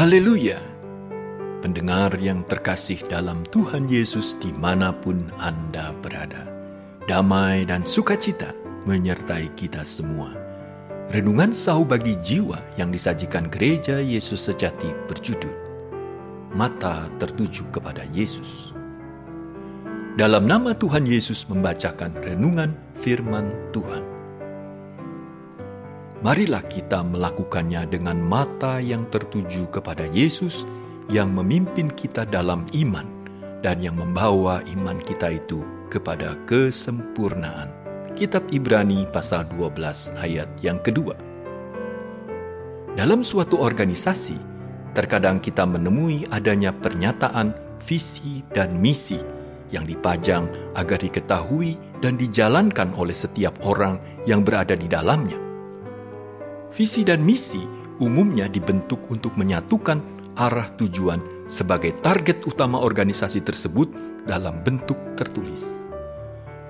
Haleluya! Pendengar yang terkasih dalam Tuhan Yesus di mana pun Anda berada. Damai dan sukacita menyertai kita semua. Renungan sahu bagi jiwa yang disajikan gereja Yesus sejati berjudul Mata tertuju kepada Yesus. Dalam nama Tuhan Yesus membacakan renungan firman Tuhan. Marilah kita melakukannya dengan mata yang tertuju kepada Yesus yang memimpin kita dalam iman dan yang membawa iman kita itu kepada kesempurnaan. Kitab Ibrani pasal 12 ayat yang kedua. Dalam suatu organisasi, terkadang kita menemui adanya pernyataan visi dan misi yang dipajang agar diketahui dan dijalankan oleh setiap orang yang berada di dalamnya. Visi dan misi umumnya dibentuk untuk menyatukan arah tujuan sebagai target utama organisasi tersebut dalam bentuk tertulis.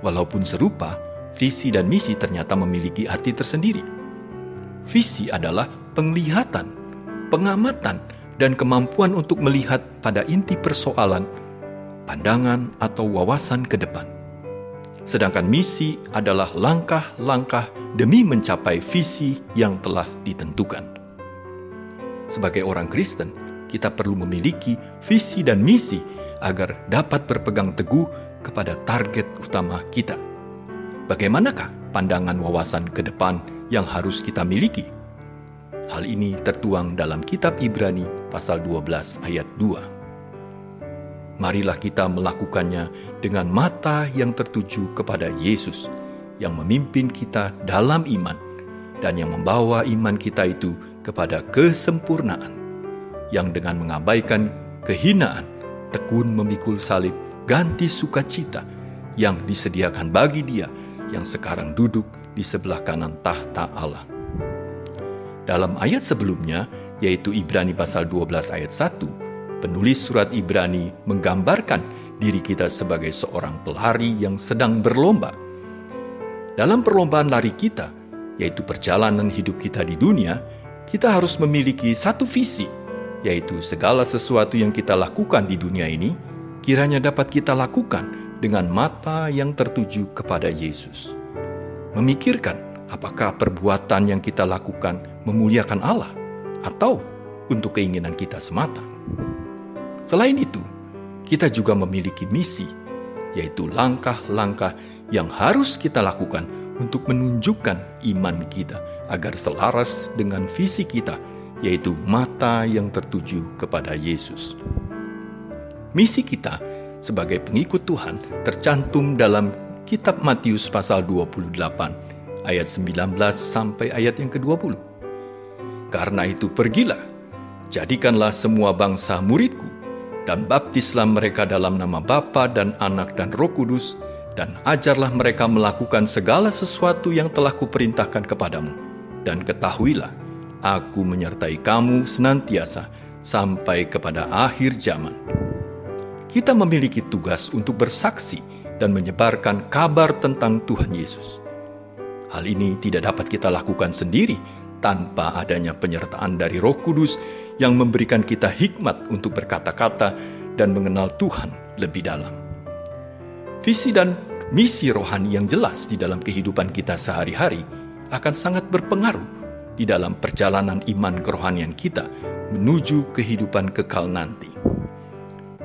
Walaupun serupa, visi dan misi ternyata memiliki arti tersendiri. Visi adalah penglihatan, pengamatan, dan kemampuan untuk melihat pada inti persoalan, pandangan, atau wawasan ke depan. Sedangkan misi adalah langkah-langkah demi mencapai visi yang telah ditentukan. Sebagai orang Kristen, kita perlu memiliki visi dan misi agar dapat berpegang teguh kepada target utama kita. Bagaimanakah pandangan wawasan ke depan yang harus kita miliki? Hal ini tertuang dalam kitab Ibrani pasal 12 ayat 2. Marilah kita melakukannya dengan mata yang tertuju kepada Yesus yang memimpin kita dalam iman dan yang membawa iman kita itu kepada kesempurnaan yang dengan mengabaikan kehinaan, tekun memikul salib, ganti sukacita yang disediakan bagi dia yang sekarang duduk di sebelah kanan tahta Allah. Dalam ayat sebelumnya, yaitu Ibrani pasal 12 ayat 1, penulis surat Ibrani menggambarkan diri kita sebagai seorang pelari yang sedang berlomba. Dalam perlombaan lari kita, yaitu perjalanan hidup kita di dunia, kita harus memiliki satu visi, yaitu segala sesuatu yang kita lakukan di dunia ini, kiranya dapat kita lakukan dengan mata yang tertuju kepada Yesus. Memikirkan apakah perbuatan yang kita lakukan memuliakan Allah atau untuk keinginan kita semata. Selain itu, kita juga memiliki misi, yaitu langkah-langkah yang harus kita lakukan untuk menunjukkan iman kita agar selaras dengan visi kita yaitu mata yang tertuju kepada Yesus. Misi kita sebagai pengikut Tuhan tercantum dalam kitab Matius pasal 28 ayat 19 sampai ayat yang ke-20. Karena itu pergilah, jadikanlah semua bangsa muridku, dan baptislah mereka dalam nama Bapa dan Anak dan Roh Kudus, dan ajarlah mereka melakukan segala sesuatu yang telah kuperintahkan kepadamu. Dan ketahuilah Aku menyertai kamu senantiasa sampai kepada akhir zaman. Kita memiliki tugas untuk bersaksi dan menyebarkan kabar tentang Tuhan Yesus. Hal ini tidak dapat kita lakukan sendiri tanpa adanya penyertaan dari Roh Kudus yang memberikan kita hikmat untuk berkata-kata dan mengenal Tuhan lebih dalam. Visi dan misi rohani yang jelas di dalam kehidupan kita sehari-hari akan sangat berpengaruh di dalam perjalanan iman kerohanian kita menuju kehidupan kekal nanti.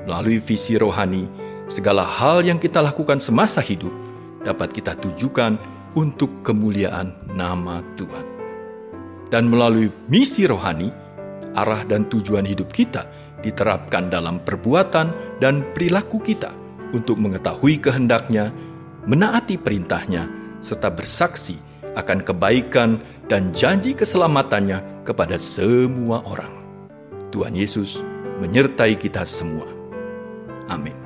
Melalui visi rohani, segala hal yang kita lakukan semasa hidup dapat kita tujukan untuk kemuliaan nama Tuhan. Dan melalui misi rohani, arah dan tujuan hidup kita diterapkan dalam perbuatan dan perilaku kita untuk mengetahui kehendaknya, menaati perintahnya, serta bersaksi akan kebaikan dan janji keselamatannya kepada semua orang. Tuhan Yesus menyertai kita semua. Amin.